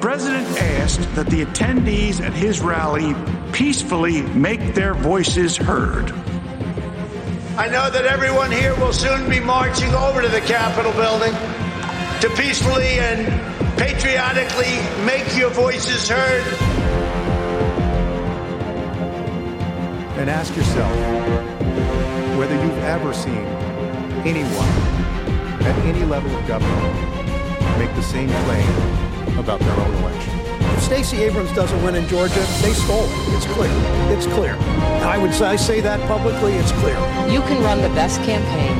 president asked that the attendees at his rally peacefully make their voices heard. I know that everyone here will soon be marching over to the Capitol building to peacefully and patriotically make your voices heard. And ask yourself whether you've ever seen anyone at any level of government make the same claim about their own election. If Stacey Abrams doesn't win in Georgia, they stole it. It's clear. It's clear. I would say, I say that publicly. It's clear. You can run the best campaign.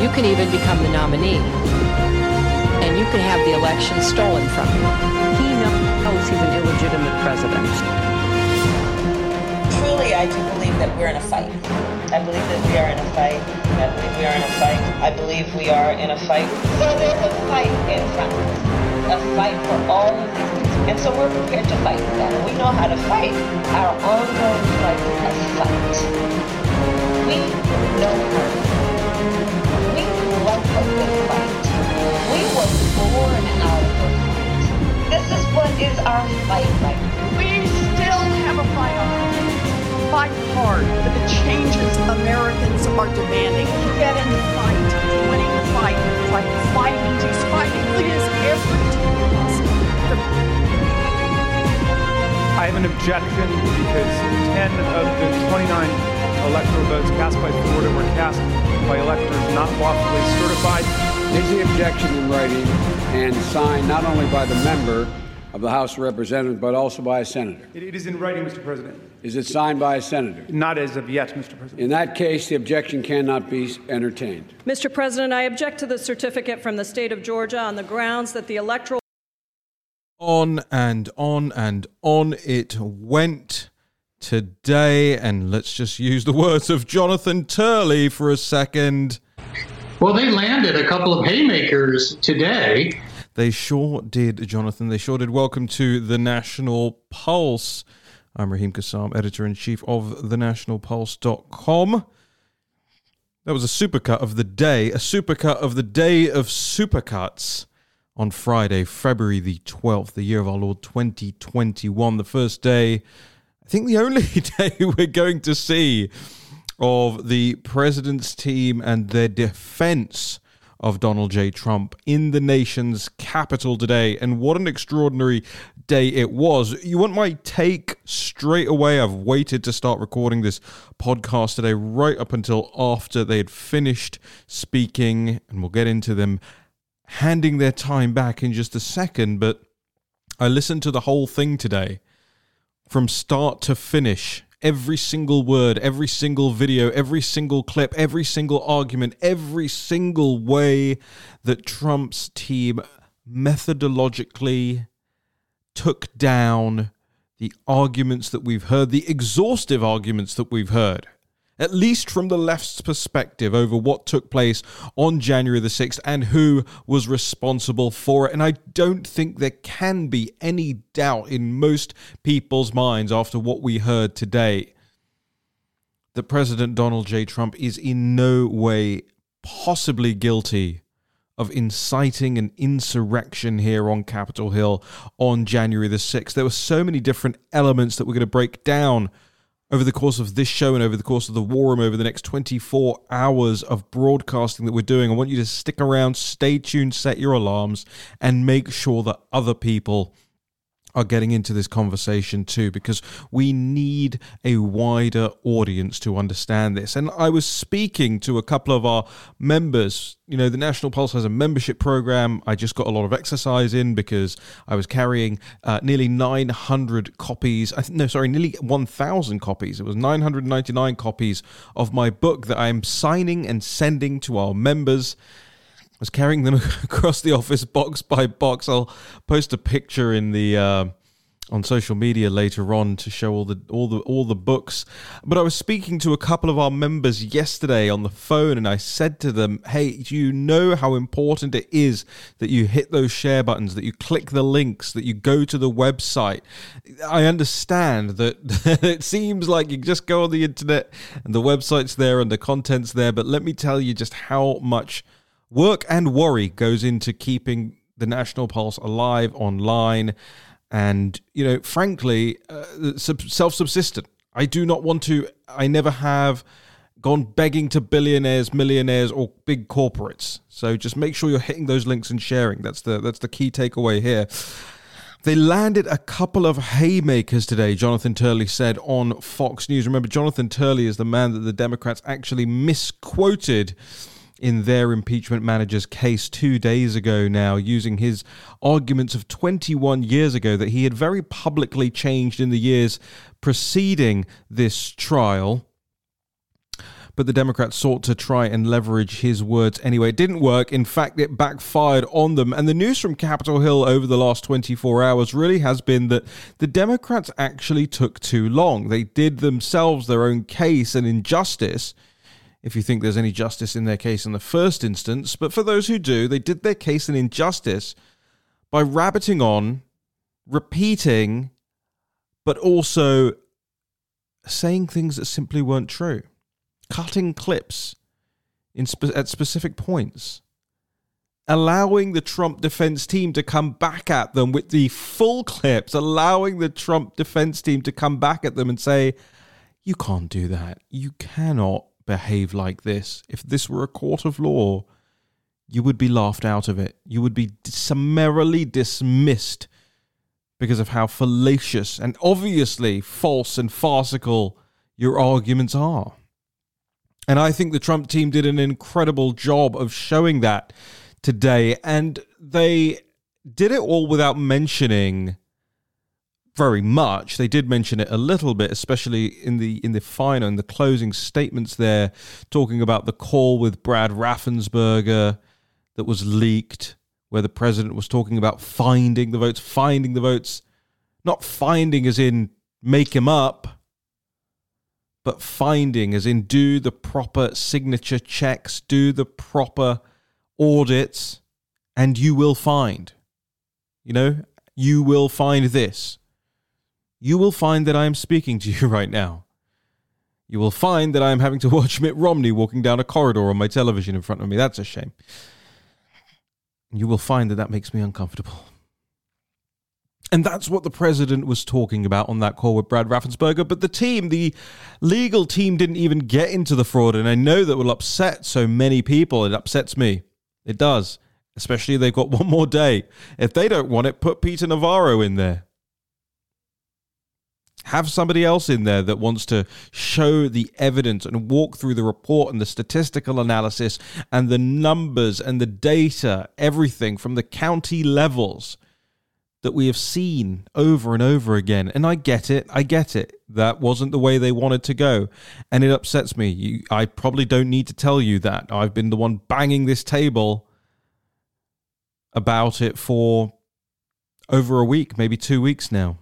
You can even become the nominee. And you can have the election stolen from you. He knows he's an illegitimate president. Truly, I do believe that we're in a fight. I believe that we are in a fight. I believe we are in a fight. I believe we are in a fight. So there's a fight in front of us. A fight for all of these and so we're prepared to fight for that. We know how to fight. Our ongoing fight a fight. We know how We love a good fight. We were born out of a fight. This is what is our fight now. We still have a fight on. Fight hard for the changes Americans are demanding. Get in the fight. Winning fight. Like fighting. He's fighting. It is every time. I have an objection because 10 of the 29 electoral votes cast by Florida were cast by electors not lawfully certified. Is the objection in writing and signed not only by the member of the House of Representatives, but also by a senator? It, it is in writing, Mr. President. Is it signed by a senator? Not as of yet, Mr. President. In that case, the objection cannot be entertained. Mr. President, I object to the certificate from the state of Georgia on the grounds that the electoral on and on and on it went today. And let's just use the words of Jonathan Turley for a second. Well, they landed a couple of haymakers today. They sure did, Jonathan. They sure did. Welcome to the National Pulse. I'm Raheem Kassam, editor in chief of thenationalpulse.com. That was a supercut of the day, a supercut of the day of supercuts on Friday, February the 12th, the year of our Lord 2021, the first day, I think the only day we're going to see of the president's team and their defense of Donald J. Trump in the nation's capital today. And what an extraordinary day it was. You want my take straight away? I've waited to start recording this podcast today, right up until after they had finished speaking, and we'll get into them handing their time back in just a second, but I listened to the whole thing today from start to finish. Every single word, every single video, every single clip, every single argument, every single way that Trump's team methodologically took down the arguments that we've heard, the exhaustive arguments that we've heard at least from the left's perspective, over what took place on January the 6th and who was responsible for it. And I don't think there can be any doubt in most people's minds after what we heard today that President Donald J. Trump is in no way possibly guilty of inciting an insurrection here on Capitol Hill on January the 6th. There were so many different elements that we're going to break down over the course of this show and over the course of the War Room over the next 24 hours of broadcasting that we're doing. I want you to stick around, stay tuned, set your alarms, and make sure that other people are getting into this conversation too, because we need a wider audience to understand this. And I was speaking to a couple of our members. You know, the National Pulse has a membership program. I just got a lot of exercise in because I was carrying uh, nearly 900 copies. Th- no, sorry, nearly 1,000 copies. It was 999 copies of my book that I am signing and sending to our members was carrying them across the office box by box. I'll post a picture in the uh, on social media later on to show all the all the all the books. But I was speaking to a couple of our members yesterday on the phone, and I said to them, "Hey, do you know how important it is that you hit those share buttons, that you click the links, that you go to the website? I understand that it seems like you just go on the internet and the website's there and the content's there, but let me tell you just how much." Work and worry goes into keeping the National Pulse alive online, and you know, frankly, uh, self-subsistent. I do not want to. I never have gone begging to billionaires, millionaires, or big corporates. So just make sure you're hitting those links and sharing. That's the that's the key takeaway here. They landed a couple of haymakers today, Jonathan Turley said on Fox News. Remember, Jonathan Turley is the man that the Democrats actually misquoted in their impeachment manager's case two days ago now, using his arguments of 21 years ago that he had very publicly changed in the years preceding this trial but the Democrats sought to try and leverage his words anyway. It didn't work. In fact, it backfired on them. And the news from Capitol Hill over the last 24 hours really has been that the Democrats actually took too long. They did themselves their own case and injustice. If you think there's any justice in their case in the first instance, but for those who do, they did their case an injustice by rabbiting on, repeating, but also saying things that simply weren't true cutting clips in spe- at specific points, allowing the Trump defense team to come back at them with the full clips, allowing the Trump defense team to come back at them and say, You can't do that. You cannot behave like this. If this were a court of law, you would be laughed out of it. You would be summarily dismissed because of how fallacious and obviously false and farcical your arguments are. And I think the Trump team did an incredible job of showing that today. And they did it all without mentioning very much. They did mention it a little bit, especially in the in the final in the closing statements there, talking about the call with Brad Raffensperger that was leaked, where the president was talking about finding the votes, finding the votes, not finding as in make him up, but finding, as in do the proper signature checks, do the proper audits, and you will find. You know, you will find this. You will find that I am speaking to you right now. You will find that I am having to watch Mitt Romney walking down a corridor on my television in front of me. That's a shame. You will find that that makes me uncomfortable. And that's what the president was talking about on that call with Brad Raffensperger. But the team, the legal team, didn't even get into the fraud. And I know that will upset so many people. It upsets me. It does. Especially they've got one more day. If they don't want it, put Peter Navarro in there. Have somebody else in there that wants to show the evidence and walk through the report and the statistical analysis and the numbers and the data, everything from the county levels that we have seen over and over again. And I get it. I get it. That wasn't the way they wanted to go. And it upsets me. You, I probably don't need to tell you that. I've been the one banging this table about it for over a week, maybe two weeks now.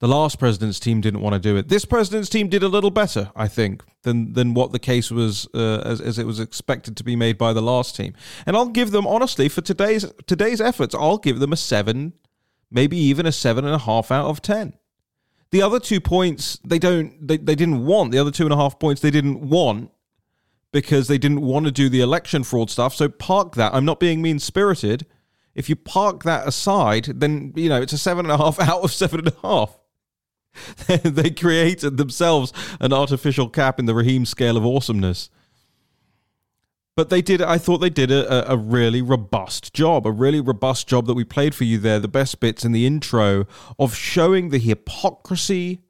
The last president's team didn't want to do it. This president's team did a little better, I think, than than what the case was uh, as, as it was expected to be made by the last team. And I'll give them honestly for today's today's efforts, I'll give them a seven, maybe even a seven and a half out of ten. The other two points they don't they, they didn't want. The other two and a half points they didn't want because they didn't want to do the election fraud stuff. So park that. I'm not being mean spirited. If you park that aside, then you know it's a seven and a half out of seven and a half. they created themselves an artificial cap in the Raheem scale of awesomeness. But they did, I thought they did a, a really robust job, a really robust job that we played for you there. The best bits in the intro of showing the hypocrisy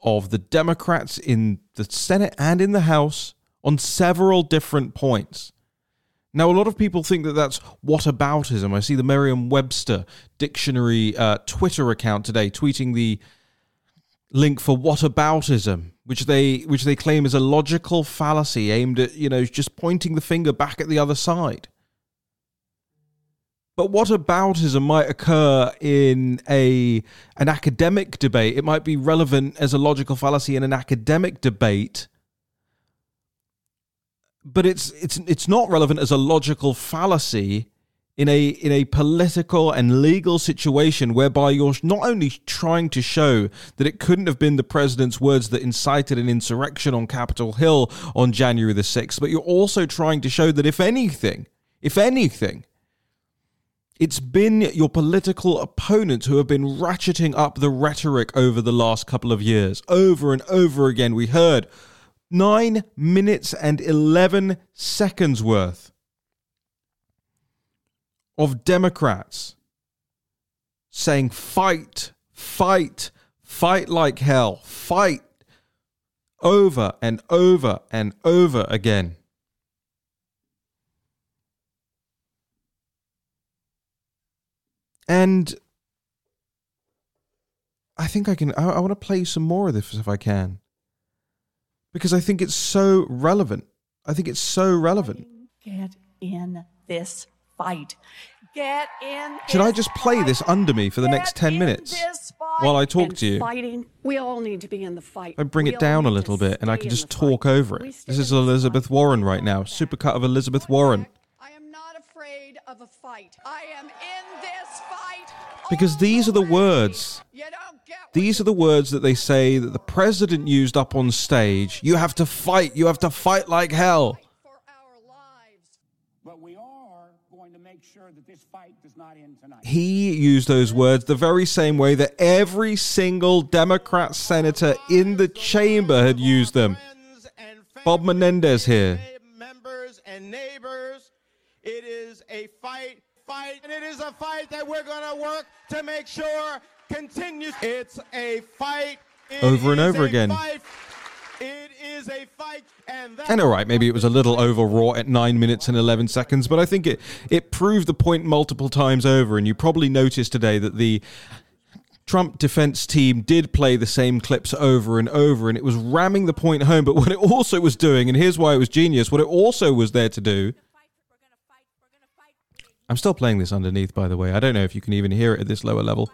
of the Democrats in the Senate and in the House on several different points. Now, a lot of people think that that's whataboutism. I see the Merriam Webster dictionary uh, Twitter account today tweeting the link for whataboutism, which they which they claim is a logical fallacy aimed at you know just pointing the finger back at the other side. But whataboutism might occur in a an academic debate. It might be relevant as a logical fallacy in an academic debate. But it's it's it's not relevant as a logical fallacy in a in a political and legal situation whereby you're not only trying to show that it couldn't have been the president's words that incited an insurrection on Capitol Hill on January the 6th, but you're also trying to show that if anything, if anything, It's been your political opponents who have been ratcheting up the rhetoric over the last couple of years. Over and over again, we heard nine minutes and 11 seconds worth of Democrats saying, fight, fight, fight like hell, fight over and over and over again. And I think I can. I, I want to play some more of this if I can, because I think it's so relevant. I think it's so relevant. Get in this fight. Get in. Should I just play fight. this under me for the next 10 minutes while I talk to you? Fighting. We all need to be in the fight. I bring We it down a little bit and I can just talk fight. over it. This is Elizabeth. Warren right now. Supercut of Elizabeth Warren. I am not afraid of a fight. I am in this fight. Because these are the words. You don't get what These are the words that they say that the president used up on stage. You have to fight. You have to fight like hell. for our lives. But we are going to make sure that this fight does not end tonight. He used those words the very same way that every single Democrat senator in the chamber had used them. Bob Menendez here. members and neighbors. It is a fight, fight, and it is a fight that we're going to work to make sure continues. It's a fight. It Over and over again. fight. It is a fight, and And all right, maybe it was a little overwrought at 9 minutes and 11 seconds, but I think it, it proved the point multiple times over. And you probably noticed today that the Trump defense team did play the same clips over and over, and it was ramming the point home. But what it also was doing, and here's why it was genius, what it also was there to do. I'm still playing this underneath, by the way. I don't know if you can even hear it at this lower level.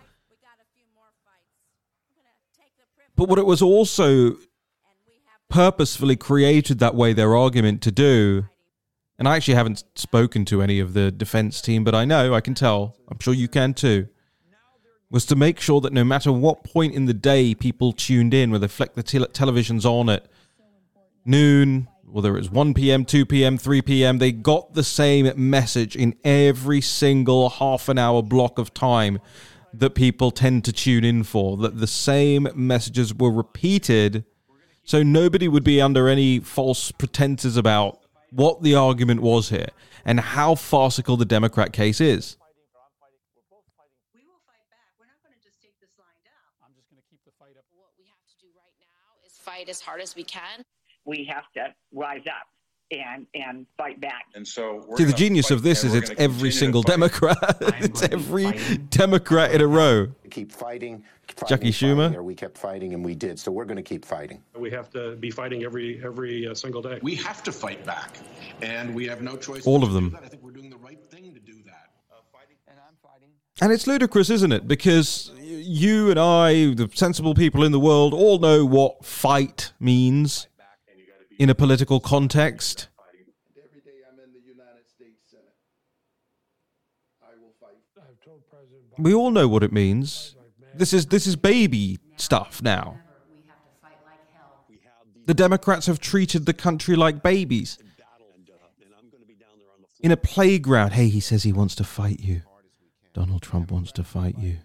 But what it was also purposefully created that way their argument to do, and I actually haven't spoken to any of the defense team, but I know, I can tell, I'm sure you can too, was to make sure that no matter what point in the day people tuned in, whether flick the tele- televisions on at noon, whether it was 1 p.m., 2 p.m., 3 p.m., they got the same message in every single half an hour block of time that people tend to tune in for, that the same messages were repeated so nobody would be under any false pretenses about what the argument was here and how farcical the Democrat case is. is fight as hard as we can. we have to rise up and and fight back. And so we're See, the genius fight, of this is it's every single. Democrat. it's every Democrat in a row. keep fighting. fighting Jackie Schumer? fighting, or we kept fighting, and we did. So we're going to keep fighting. We have to be fighting every every uh, single day. We have to fight back, and we have no choice. All of them. I think we're doing the right thing to do that. Fighting, And I'm fighting. And it's ludicrous, isn't it? Because you and I, the sensible people in the world, all know what fight means in a political context. We all know what it means. This is this is baby stuff now. The Democrats have treated the country like babies. In a playground, hey, he says he wants to fight you. Donald Trump wants to fight you.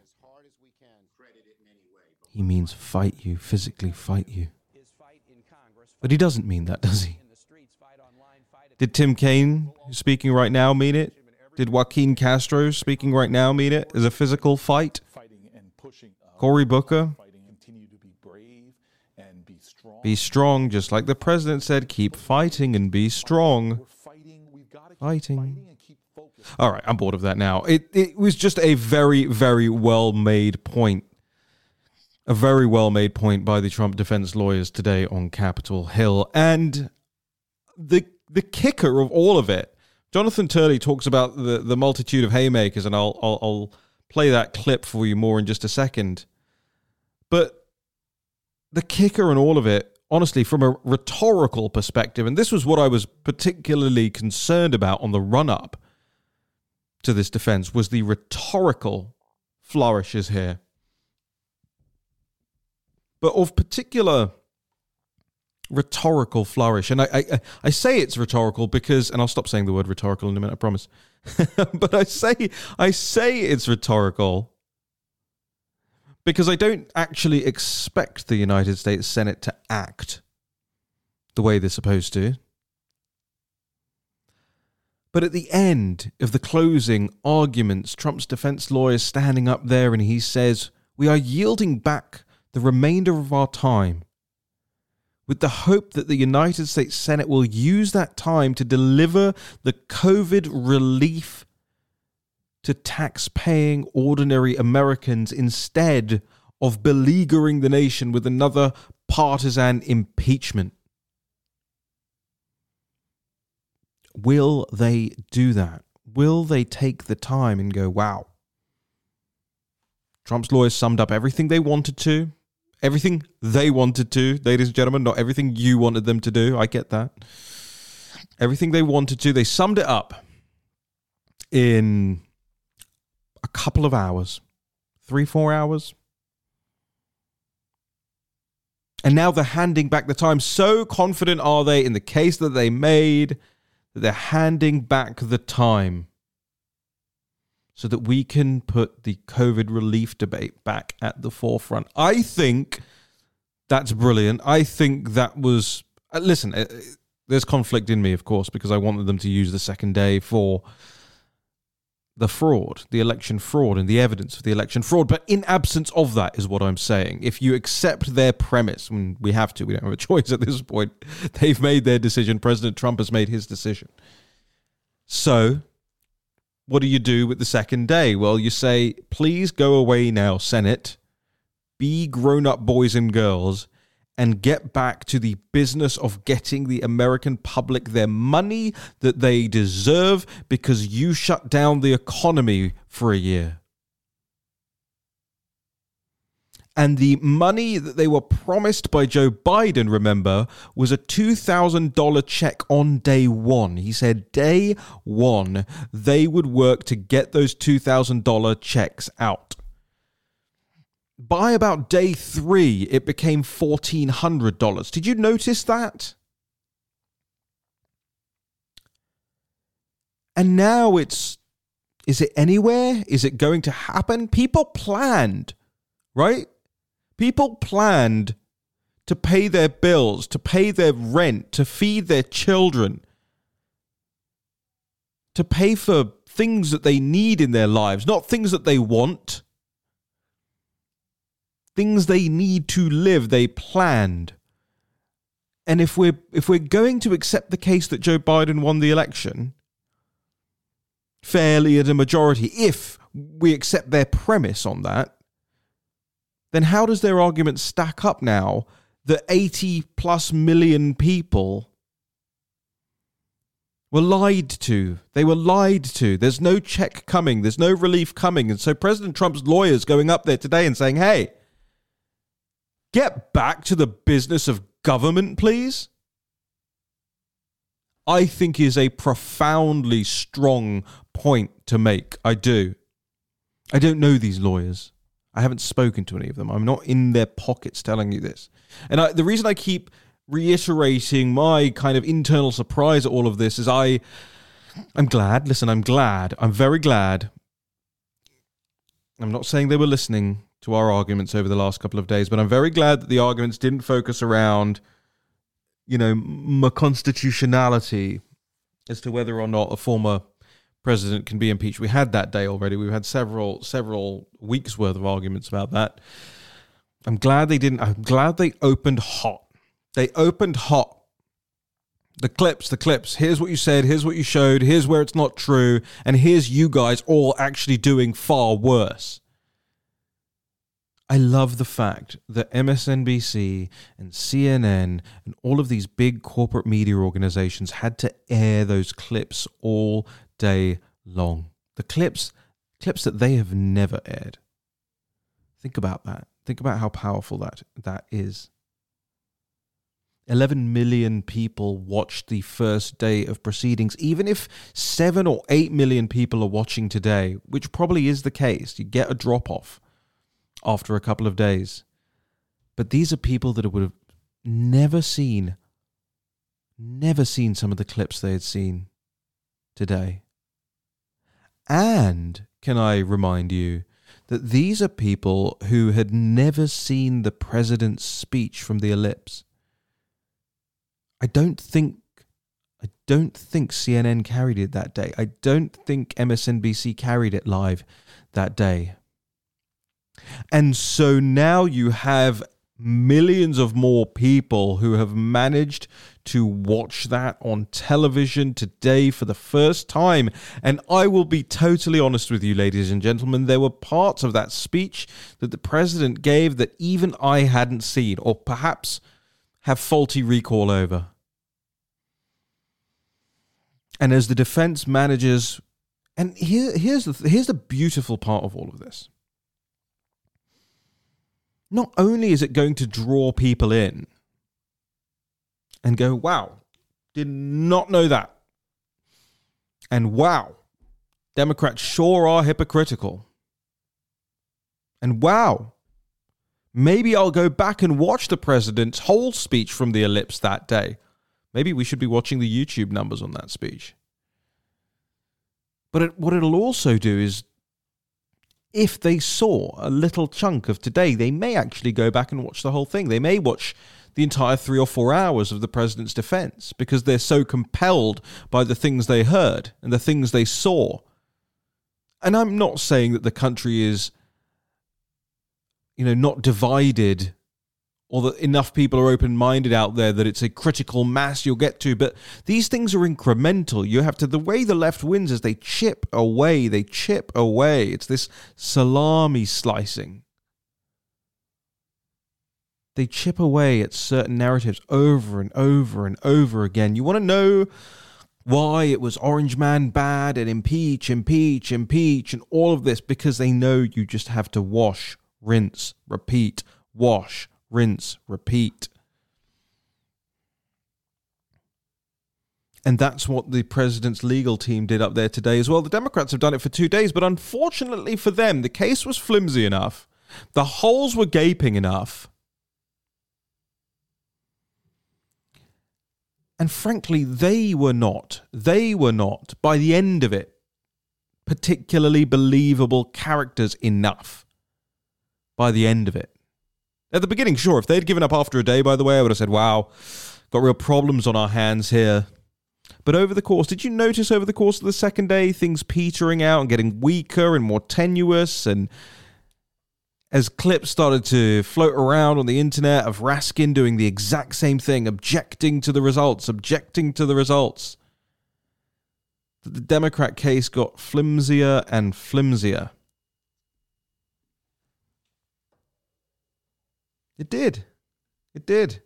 He means fight you, physically fight you. But he doesn't mean that, does he? Did Tim Kaine, speaking right now, mean it? Did Joaquin Castro, speaking right now, mean it as a physical fight? Cory Booker? Be strong, just like the president said, keep fighting and be strong. Fighting. All right, I'm bored of that now. It it was just a very very well made point. A very well made point by the Trump defense lawyers today on Capitol Hill and the the kicker of all of it. Jonathan Turley talks about the the multitude of haymakers and I'll I'll, I'll play that clip for you more in just a second. But the kicker in all of it, honestly, from a rhetorical perspective, and this was what I was particularly concerned about on the run up to this defense, was the rhetorical flourishes here. But of particular rhetorical flourish. And I, I, I say it's rhetorical because, and I'll stop saying the word rhetorical in a minute, I promise. but I say, I say it's rhetorical because I don't actually expect the United States Senate to act the way they're supposed to. But at the end of the closing arguments, Trump's defense lawyer is standing up there and he says, We are yielding back the remainder of our time with the hope that the United States Senate will use that time to deliver the COVID relief to tax paying ordinary Americans instead of beleaguering the nation with another partisan impeachment. Will they do that? Will they take the time and go, wow? Trump's lawyers summed up everything they wanted to, everything they wanted to, ladies and gentlemen, not everything you wanted them to do. I get that. Everything they wanted to, they summed it up in a couple of hours, three, four hours. And now they're handing back the time. So confident are they in the case that they made that they're handing back the time so that we can put the COVID relief debate back at the forefront. I think that's brilliant. I think that was. Uh, listen, uh, there's conflict in me, of course, because I wanted them to use the second day for the fraud, the election fraud, and the evidence of the election fraud. But in absence of that, is what I'm saying. If you accept their premise, and we have to, we don't have a choice at this point, they've made their decision. President Trump has made his decision. So what do you do with the second day? Well, you say, please go away now, Senate. Be grown up boys and girls and get back to the business of getting the American public their money that they deserve because you shut down the economy for a year. And the money that they were promised by Joe Biden, remember, was a $2,000 check on day one. He said day one, they would work to get those $2,000 checks out. By about day three, it became $1,400. Did you notice that? And now it's is it anywhere? Is it going to happen? People planned, right? People planned to pay their bills, to pay their rent, to feed their children, to pay for things that they need in their lives, not things that they want. Things they need to live, they planned. And if we're if we're going to accept the case that Joe Biden won the election fairly at a majority, if we accept their premise on that, then how does their argument stack up now that 80 plus million people were lied to? They were lied to. There's no check coming, there's no relief coming. And so President Trump's lawyers going up there today and saying, hey, get back to the business of government, please. I think is a profoundly strong point to make. I do. I don't know these lawyers. I haven't spoken to any of them. I'm not in their pockets telling you this. And I, the reason I keep reiterating my kind of internal surprise at all of this is I I'm glad. Listen, I'm glad. I'm very glad. I'm not saying they were listening to our arguments over the last couple of days, but I'm very glad that the arguments didn't focus around you know, my constitutionality as to whether or not a former president can be impeached. We had that day already. We've had several several weeks worth of arguments about that. I'm glad they didn't. I'm glad they opened hot. They opened hot. The clips, the clips. Here's what you said. Here's what you showed. Here's where it's not true. And here's you guys all actually doing far worse. I love the fact that MSNBC and CNN and all of these big corporate media organizations had to air those clips all day long. The clips clips that they have never aired. Think about that. Think about how powerful that that is. 11 million people watched the first day of proceedings. Even if 7 or 8 million people are watching today, which probably is the case, you get a drop off after a couple of days. But these are people that would have never seen, never seen some of the clips they had seen today. And can I remind you that these are people who had never seen the president's speech from the ellipse. I don't think I don't think CNN carried it that day. I don't think MSNBC carried it live that day. And so now you have millions of more people who have managed to watch that on television today for the first time. And I will be totally honest with you, ladies and gentlemen, there were parts of that speech that the president gave that even I hadn't seen, or perhaps have faulty recall over. And as the defense managers, and here, here's the here's the beautiful part of all of this not only is it going to draw people in and go, wow, did not know that. And wow, Democrats sure are hypocritical. And wow, maybe I'll go back and watch the president's whole speech from the ellipse that day. Maybe we should be watching the YouTube numbers on that speech. But it, what it'll also do is if they saw a little chunk of today, they may actually go back and watch the whole thing. They may watch the entire three or four hours of the president's defense because they're so compelled by the things they heard and the things they saw. And I'm not saying that the country is, you know, not divided or that enough people are open minded out there that it's a critical mass you'll get to. But these things are incremental. You have to, the way the left wins is they chip away, they chip away. It's this salami slicing. They chip away at certain narratives over and over and over again. You want to know why it was Orange Man bad and impeach, impeach, impeach, and all of this because they know you just have to wash, rinse, repeat, wash, rinse, repeat. And that's what the president's legal team did up there today as well. The Democrats have done it for two days, but unfortunately for them, the case was flimsy enough. The holes were gaping enough. And frankly, they were not, they were not, by the end of it, particularly believable characters enough. By the end of it. At the beginning, sure, if they'd given up after a day, by the way, I would have said, wow, got real problems on our hands here. But over the course, did you notice over the course of the second day things petering out and getting weaker and more tenuous? And as clips started to float around on the internet of Raskin doing the exact same thing, objecting to the results, objecting to the results, the Democrat case got flimsier and flimsier. It did. It did.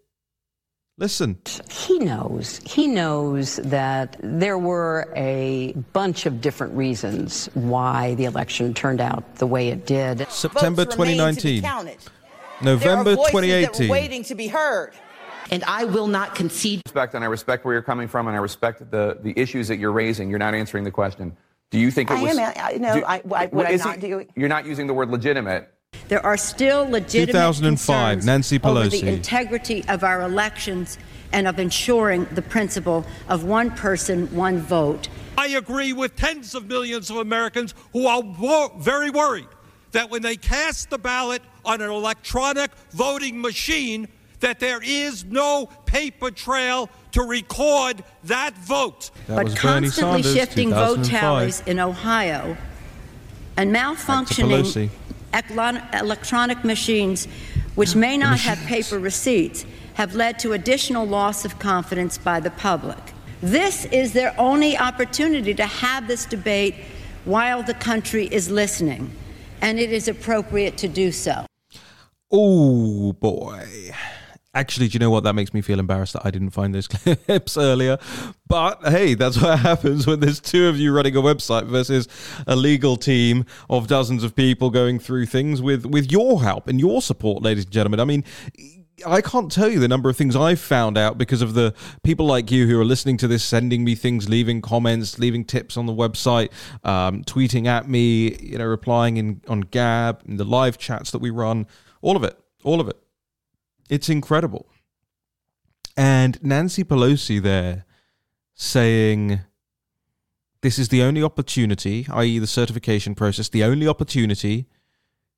Listen. He knows. He knows that there were a bunch of different reasons why the election turned out the way it did. September 2019. November 2018. waiting to be heard. And I will not concede. Respect, and I respect where you're coming from, and I respect the, the issues that you're raising. You're not answering the question. Do you think it I was? am. I, no, do- I, I, what I'm is not it- doing. You're not using the word legitimate. There are still legitimate 2005, concerns Nancy over the integrity of our elections and of ensuring the principle of one person, one vote. I agree with tens of millions of Americans who are wo- very worried that when they cast the ballot on an electronic voting machine, that there is no paper trail to record that vote. That but was Bernie constantly Sanders, shifting vote tallies in Ohio and malfunctioning eclon- electronic machines, which may not have paper receipts, have led to additional loss of confidence by the public. This is their only opportunity to have this debate while the country is listening, and it is appropriate to do so. Oh boy. Actually, do you know what? That makes me feel embarrassed that I didn't find those clips earlier. But hey, that's what happens when there's two of you running a website versus a legal team of dozens of people going through things with, with your help and your support, ladies and gentlemen. I mean, I can't tell you the number of things I've found out because of the people like you who are listening to this, sending me things, leaving comments, leaving tips on the website, um, tweeting at me, you know, replying in on Gab, in the live chats that we run, all of it, all of it. It's incredible. And Nancy Pelosi there saying this is the only opportunity, i.e., the certification process, the only opportunity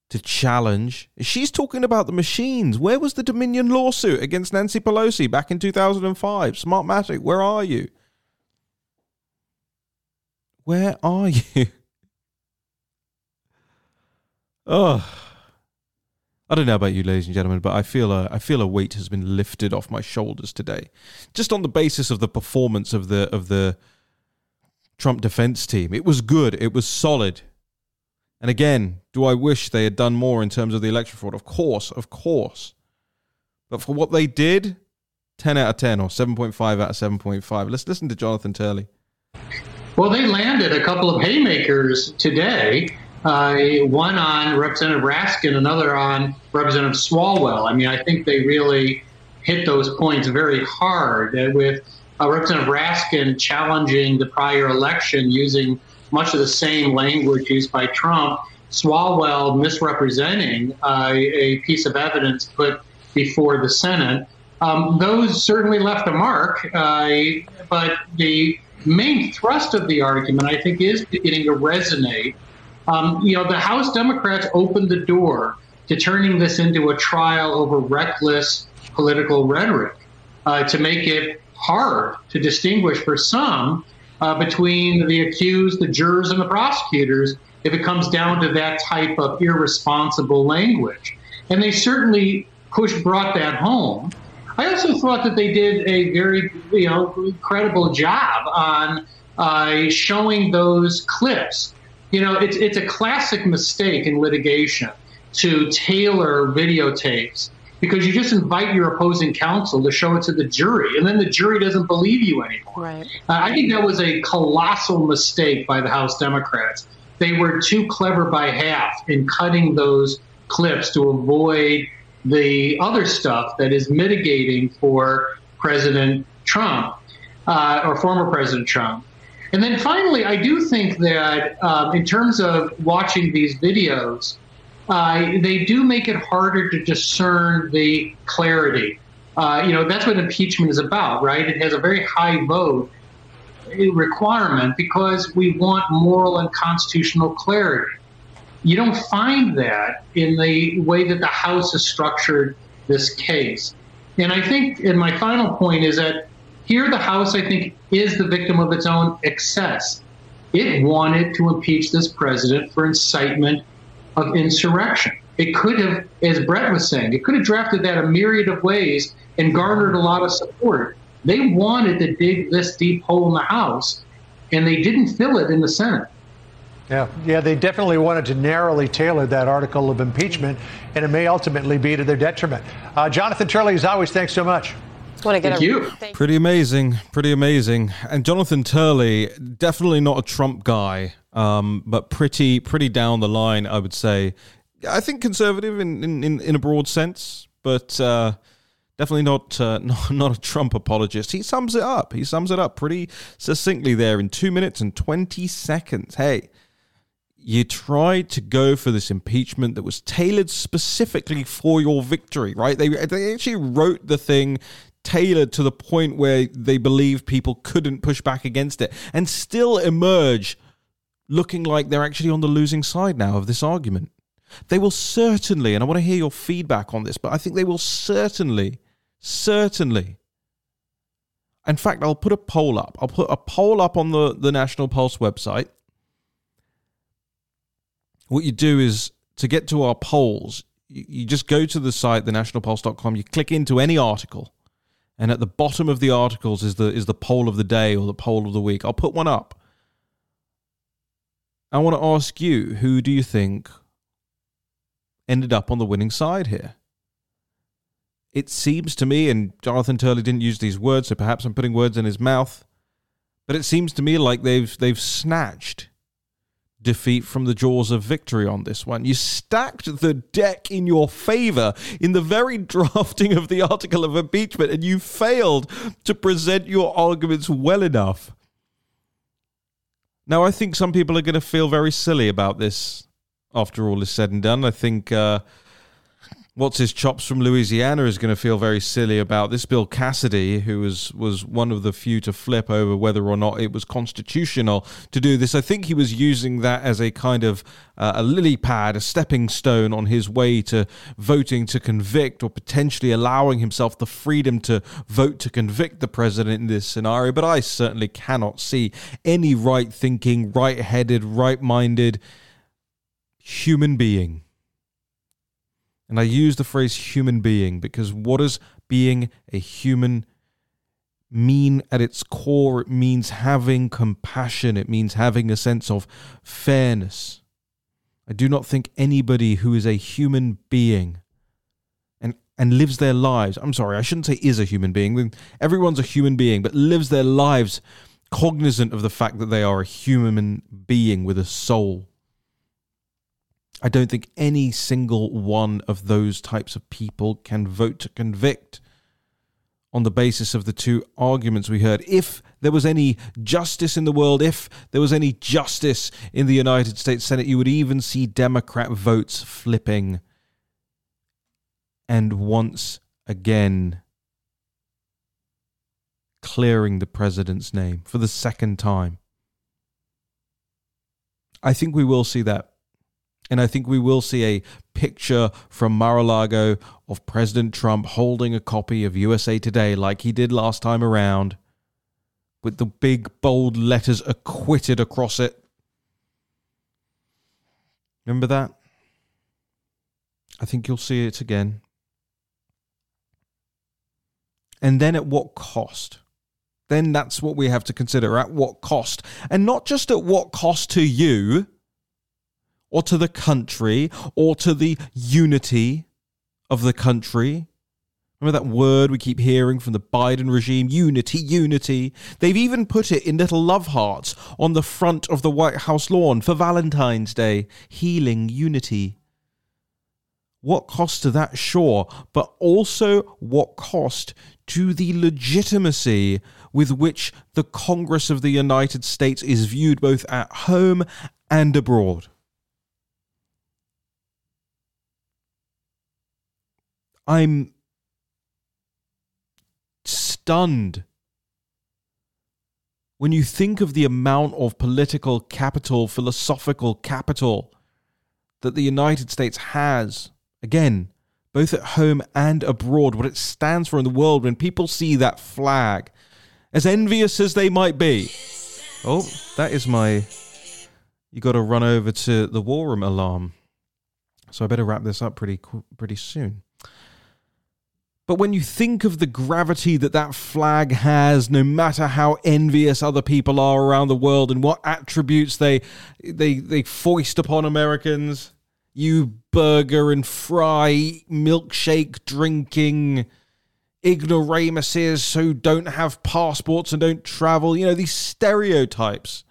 to challenge. She's talking about the machines. Where was the Dominion lawsuit against Nancy Pelosi back in 2005? Smartmatic, where are you? Where are you? Oh, I don't know about you, ladies and gentlemen, but I feel a I feel a weight has been lifted off my shoulders today, just on the basis of the performance of the of the Trump defense team. It was good. It was solid. And again, do I wish they had done more in terms of the election fraud? Of course, of course. But for what they did, 10 out of 10 or 7.5 out of 7.5. Let's listen to Jonathan Turley. Well, they landed a couple of haymakers today. Uh, one on Representative Raskin, another on Representative Swalwell. I mean, I think they really hit those points very hard uh, with uh, Representative Raskin challenging the prior election using much of the same language used by Trump, Swalwell misrepresenting uh, a piece of evidence put before the Senate. Um, those certainly left a mark, uh, but the main thrust of the argument, I think, is beginning to resonate. Um, you know, the House Democrats opened the door to turning this into a trial over reckless political rhetoric uh, to make it hard to distinguish for some uh, between the accused, the jurors, and the prosecutors if it comes down to that type of irresponsible language. And they certainly push brought that home. I also thought that they did a very, you know, credible job on uh, showing those clips. You know, it's it's a classic mistake in litigation to tailor videotapes because you just invite your opposing counsel to show it to the jury, and then the jury doesn't believe you anymore. Right. Uh, I think that was a colossal mistake by the House Democrats. They were too clever by half in cutting those clips to avoid the other stuff that is mitigating for President Trump uh, or former President Trump. And then finally, I do think that um, in terms of watching these videos, uh, they do make it harder to discern the clarity. Uh, you know, that's what impeachment is about, right? It has a very high vote requirement because we want moral and constitutional clarity. You don't find that in the way that the House has structured this case. And I think, and my final point is that here the House, I think, is the victim of its own excess. It wanted to impeach this president for incitement of insurrection. It could have, as Brett was saying, it could have drafted that a myriad of ways and garnered a lot of support. They wanted to dig this deep hole in the House, and they didn't fill it in the Senate. Yeah, yeah, they definitely wanted to narrowly tailor that article of impeachment, and it may ultimately be to their detriment. Uh, Jonathan Turley, as always, thanks so much. Want to get Thank a, you. Pretty amazing, pretty amazing. And Jonathan Turley, definitely not a Trump guy, um, but pretty, pretty down the line, I would say. I think conservative in in, in, in a broad sense, but uh, definitely not, uh, not not a Trump apologist. He sums it up. He sums it up pretty succinctly there in two minutes and twenty seconds. Hey. You tried to go for this impeachment that was tailored specifically for your victory, right? They, they actually wrote the thing tailored to the point where they believe people couldn't push back against it and still emerge looking like they're actually on the losing side now of this argument. They will certainly, and I want to hear your feedback on this, but I think they will certainly, certainly. In fact, I'll put a poll up. I'll put a poll up on the, the National Pulse website. What you do is to get to our polls, you, just go to the site, thenationalpulse.com, you click into any article, and at the bottom of the articles is the is the poll of the day or the poll of the week. I'll put one up. I want to ask you, who do you think ended up on the winning side here? It seems to me, and Jonathan Turley didn't use these words, so perhaps I'm putting words in his mouth, but it seems to me like they've they've snatched defeat from the jaws of victory on this one. You stacked the deck in your favor in the very drafting of the article of impeachment, and you failed to present your arguments well enough. Now, I think some people are going to feel very silly about this after all is said and done. I think uh, what's his chops from Louisiana is going to feel very silly about this. Bill Cassidy, who was was one of the few to flip over whether or not it was constitutional to do this, I think he was using that as a kind of uh, a lily pad, a stepping stone on his way to voting to convict or potentially allowing himself the freedom to vote to convict the president in this scenario. But I certainly cannot see any right thinking, right headed, right minded human being and I use the phrase human being because what does being a human mean at its core? It means having compassion, it means having a sense of fairness. I do not think anybody who is a human being and, and lives their lives, I'm sorry, I shouldn't say is a human being, everyone's a human being, but lives their lives cognizant of the fact that they are a human being with a soul I don't think any single one of those types of people can vote to convict on the basis of the two arguments we heard. If there was any justice in the world, if there was any justice in the United States Senate, you would even see Democrat votes flipping. And once again, clearing the president's name for the second time. I think we will see that and I think we will see a picture from Mar a Lago of President Trump holding a copy of USA Today like he did last time around, with the big bold letters acquitted across it. Remember that? I think you'll see it again. And then at what cost? Then that's what we have to consider. At what cost? And not just at what cost to you or to the country or to the unity of the country. Remember that word we keep hearing from the Biden regime unity, unity. They've even put it in little love hearts on the front of the White House lawn for Valentine's Day. Healing unity. What cost to that? Sure, but also what cost to the legitimacy with which the Congress of the United States is viewed both at home and abroad. I'm stunned when you think of the amount of political capital, philosophical capital that the United States has, again, both at home and abroad, what it stands for in the world, when people see that flag, as envious as they might be. Oh, that is my. You got to run over to the war room alarm. So I better wrap this up pretty pretty soon. But when you think of the gravity that that flag has, no matter how envious other people are around the world and what attributes they they they foist upon Americans, you burger and fry milkshake drinking ignoramuses who don't have passports and don't travel, you know, these stereotypes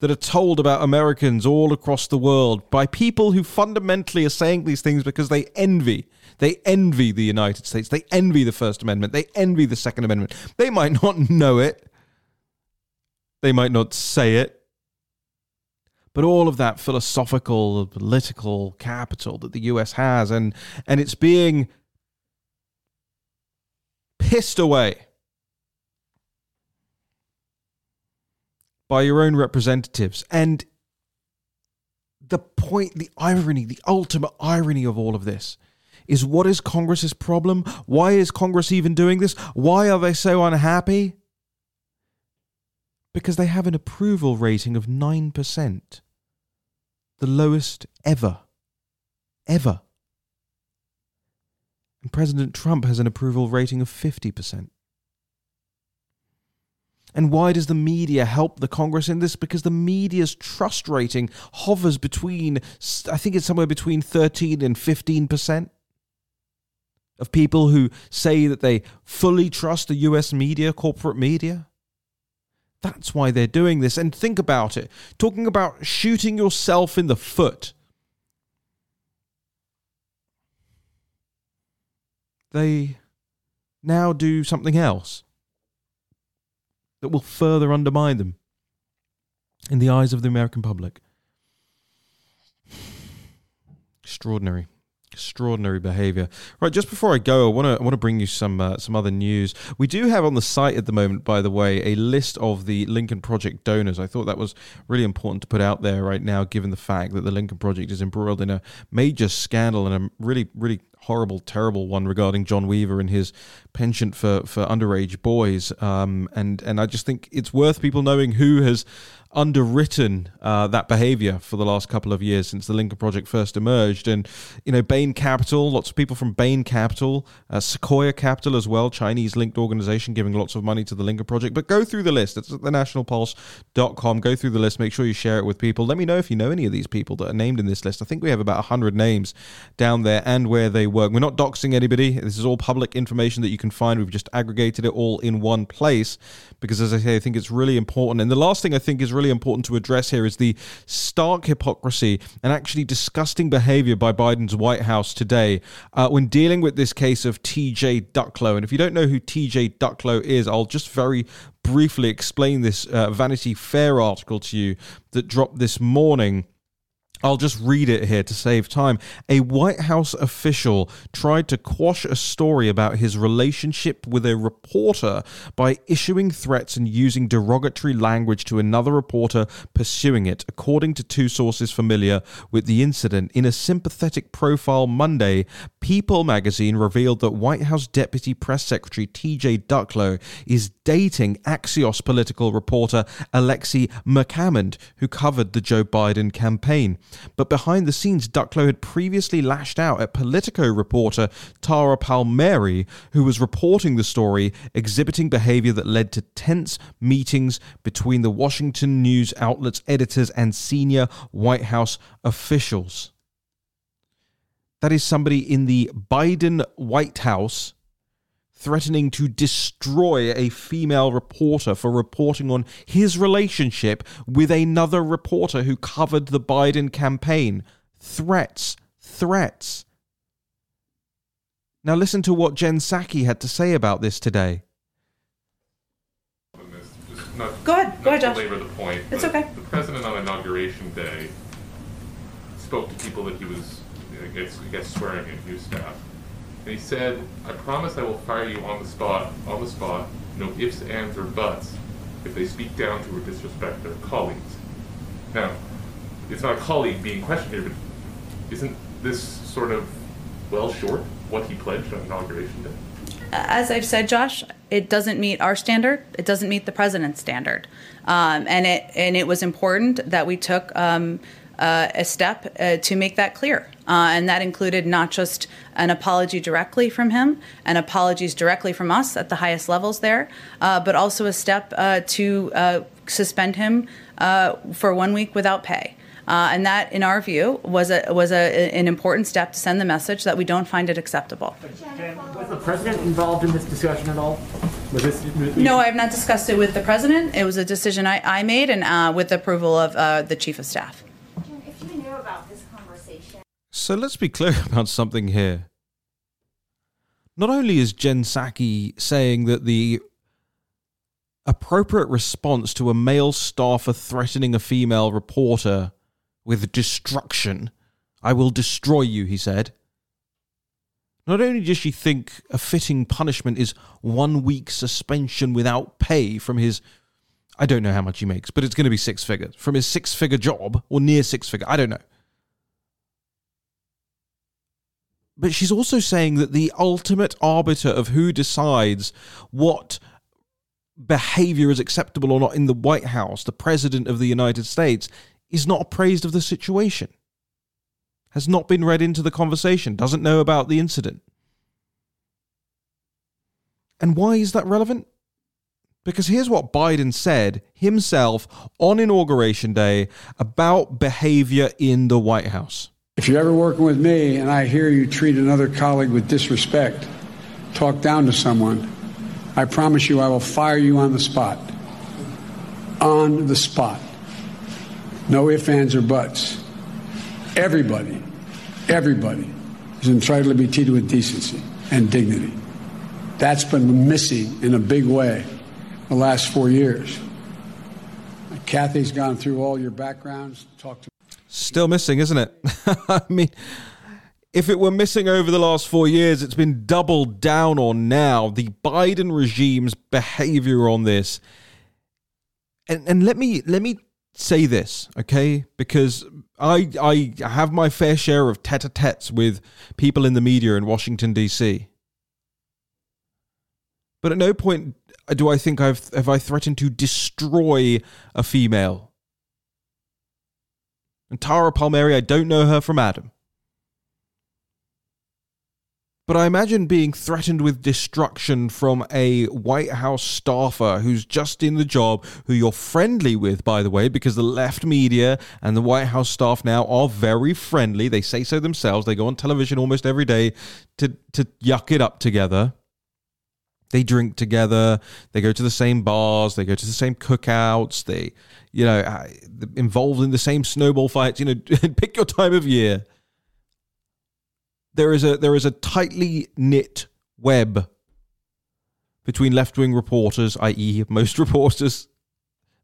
that are told about Americans all across the world by people who fundamentally are saying these things because they envy they envy the United States. They envy the First Amendment. They envy the Second Amendment. They might not know it. They might not say it. But all of that philosophical, political capital that the US has, and, and it's being pissed away by your own representatives. And the point, the irony, the ultimate irony of all of this is what is Congress's problem? Why is Congress even doing this? Why are they so unhappy? Because they have an approval rating of 9%, the lowest ever. Ever. And President Trump has an approval rating of 50%. And why does the media help the Congress in this? Because the media's trust rating hovers between, I think it's somewhere between 13 and 15% of people who say that they fully trust the US media, corporate media? That's why they're doing this. And think about it talking about shooting yourself in the foot. They now do something else that will further undermine them in the eyes of the American public. Extraordinary. Extraordinary behaviour. Right, just before I go, I want to I want to bring you some uh, some other news. We do have on the site at the moment, by the way, a list of the Lincoln Project donors. I thought that was really important to put out there right now, given the fact that the Lincoln Project is embroiled in a major scandal and a really really horrible, terrible one regarding John Weaver and his penchant for for underage boys. Um, and and I just think it's worth people knowing who has underwritten uh, that behavior for the last couple of years since the Lincoln Project first emerged. And, you know, Bain Capital, lots of people from Bain Capital, uh, Sequoia Capital as well, Chinese linked organization giving lots of money to the Lincoln Project. But go through the list. It's at thenationalpulse.com. Go through the list. Make sure you share it with people. Let me know if you know any of these people that are named in this list. I think we have about 100 names down there and where they work. We're not doxing anybody. This is all public information that you can find. We've just aggregated it all in one place because, as I say, I think it's really important. And the last thing I think is really important to address here is the stark hypocrisy and actually disgusting behavior by Biden's White House today uh, when dealing with this case of TJ Ducklo. And if you don't know who TJ Ducklo is, I'll just very briefly explain this uh, Vanity Fair article to you that dropped this morning. I'll just read it here to save time. A White House official tried to quash a story about his relationship with a reporter by issuing threats and using derogatory language to another reporter pursuing it, according to two sources familiar with the incident. In a sympathetic profile Monday, People magazine revealed that White House Deputy Press Secretary TJ Ducklo is dating Axios political reporter Alexi McCammond, who covered the Joe Biden campaign. But behind the scenes, Ducklo had previously lashed out at Politico reporter Tara Palmieri, who was reporting the story, exhibiting behavior that led to tense meetings between the Washington news outlet's editors and senior White House officials. That is somebody in the Biden White House threatening to destroy a female reporter for reporting on his relationship with another reporter who covered the Biden campaign. Threats, threats. Now, listen to what Jen Psaki had to say about this today. Not, Go ahead. Go ahead, to Josh. belabor the point. It's okay. The president on inauguration day spoke to people that he was, I guess, I guess swearing in his staff, and he said, "I promise I will fire you on the spot, on the spot, no ifs, ands, or buts, if they speak down to or disrespect their colleagues." Now, it's not a colleague being questioned here, but isn't this sort of well short what he pledged on inauguration day? As I've said, Josh, it doesn't meet our standard. It doesn't meet the president's standard, um, and it and it was important that we took um, uh, a step uh, to make that clear, uh, and that included not just an apology directly from him and apologies directly from us at the highest levels there, uh, but also a step uh, to uh, suspend him uh, for one week without pay. Uh, and that, in our view, was a was a, an important step to send the message that we don't find it acceptable. Was the president involved in this discussion at all? Was this? No, I have not discussed it with the president. It was a decision I, I made, and uh, with the approval of uh, the chief of staff. If you knew about this conversation. So let's be clear about something here. Not only is Jen Psaki saying that the appropriate response to a male staffer threatening a female reporter with destruction, I will destroy you, he said. Not only does she think a fitting punishment is one week suspension without pay from his, I don't know how much he makes, but it's going to be six figures, from his six figure job or near six figure, I don't know. But she's also saying that the ultimate arbiter of who decides what behavior is acceptable or not in the White House, the President of the United States, is not appraised of the situation, has not been read into the conversation, doesn't know about the incident. And why is that relevant? Because here's what Biden said himself on Inauguration Day about behavior in the White House. If you're ever working with me and I hear you treat another colleague with disrespect, talk down to someone, I promise you I will fire you on the spot. On the spot. No ifs, ands, or buts. Everybody, everybody is entitled to be treated with decency and dignity. That's been missing in a big way the last four years. Kathy's gone through all your backgrounds, talked to Still missing, isn't it? I mean, if it were missing over the last four years, it's been doubled down on now. The Biden regime's behavior on this. And and let me let me say this, okay? Because I I have my fair share of tete-a-tetes with people in the media in Washington D.C. But at no point do I think I've have I threatened to destroy a female. And Tara Palmieri, I don't know her from Adam. But I imagine being threatened with destruction from a White House staffer who's just in the job, who you're friendly with, by the way, because the left media and the White House staff now are very friendly. They say so themselves. They go on television almost every day to, to yuck it up together. They drink together. They go to the same bars. They go to the same cookouts. They, you know, involved in the same snowball fights. You know, pick your time of year there is a there is a tightly knit web between left wing reporters, i.e., most reporters,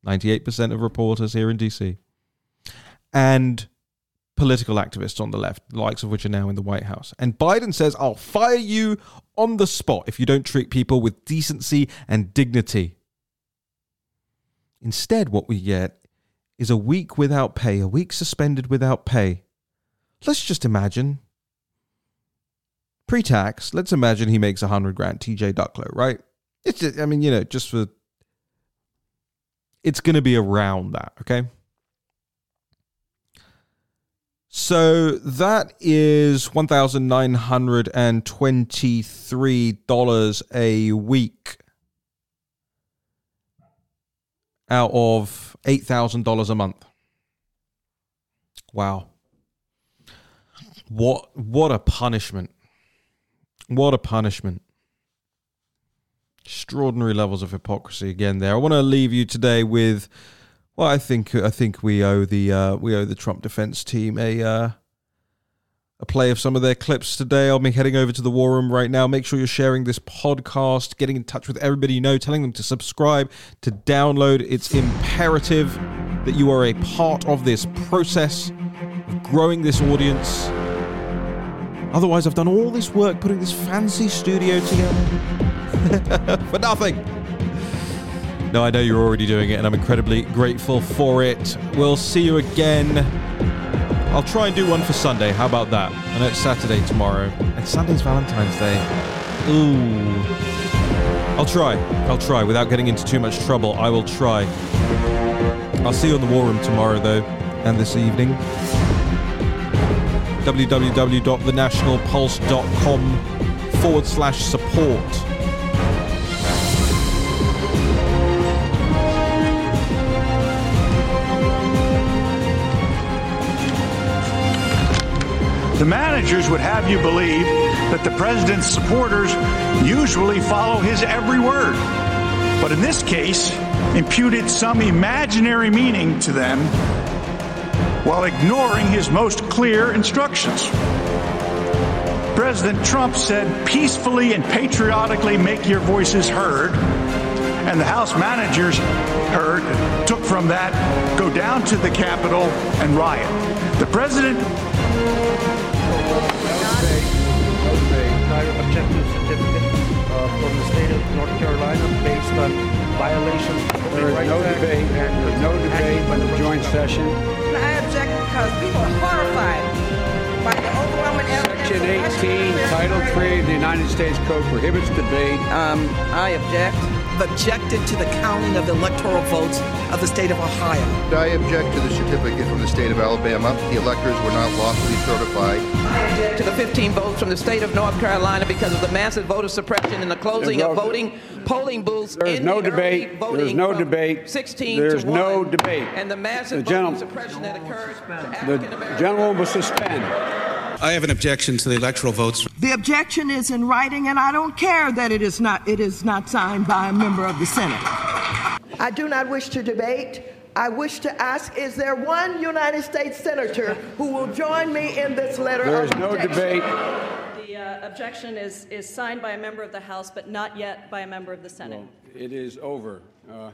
ninety eight percent of reporters here in DC, and political activists on the left, the likes of which are now in the White House. And Biden says, "I'll fire you on the spot if you don't treat people with decency and dignity." Instead, what we get is a week without pay, a week suspended without pay. Let's just imagine pre-tax, let's imagine he makes a hundred grand, TJ Ducklo, right? It's just, I mean, you know, just for it's going to be around that, okay? So that is $1,923 a week out of $8,000 a month. Wow. What what a punishment. What a punishment. Extraordinary levels of hypocrisy again there. I want to leave you today with well, I think I think we owe the uh, we owe the Trump defense team a uh, a play of some of their clips today. I'll be heading over to the war room right now. Make sure you're sharing this podcast, getting in touch with everybody you know, telling them to subscribe, to download. It's imperative that you are a part of this process of growing this audience Otherwise, I've done all this work putting this fancy studio together for nothing. No, I know you're already doing it, and I'm incredibly grateful for it. We'll see you again. I'll try and do one for Sunday. How about that? I know it's Saturday tomorrow, and Sunday's Valentine's Day. Ooh. I'll try. I'll try. Without getting into too much trouble, I will try. I'll see you in the war room tomorrow, though, and this evening www.thenationalpulse.com forward slash support. The managers would have you believe that the president's supporters usually follow his every word. But in this case, imputed some imaginary meaning to them while ignoring his most clear instructions. President Trump said, peacefully and patriotically make your voices heard. And the House managers heard, took from that, go down to the Capitol and riot. The president. I object to certificate uh, from the state of North Carolina based on violations of the There is Rights no debate. and There's no debate by in the the joint session. I object because people are horrified by the overwhelming evidence. Section 18, Title 3 of the United States Code prohibits debate. Um, I object. Objected to the counting of the electoral votes of the state of Ohio. I object to the certificate from the state of Alabama. The electors were not lawfully certified. I object to the 15 votes from the state of North Carolina because of the massive voter suppression and the closing There's of voting polling booths There is in no the debate. voting There's no debate. 16 There's to 1, no debate. and the massive The voting suppression that occurred The African Americans. gentleman will suspend. I have an objection to the electoral votes. The objection is in writing, and I don't care that it is not it is not signed by a member of the Senate. I do not wish to debate. I wish to ask: Is there one United States senator who will join me in this letter There of is no debate. The uh, objection is, is signed by a member of the House, but not yet by a member of the Senate. It is over. Uh,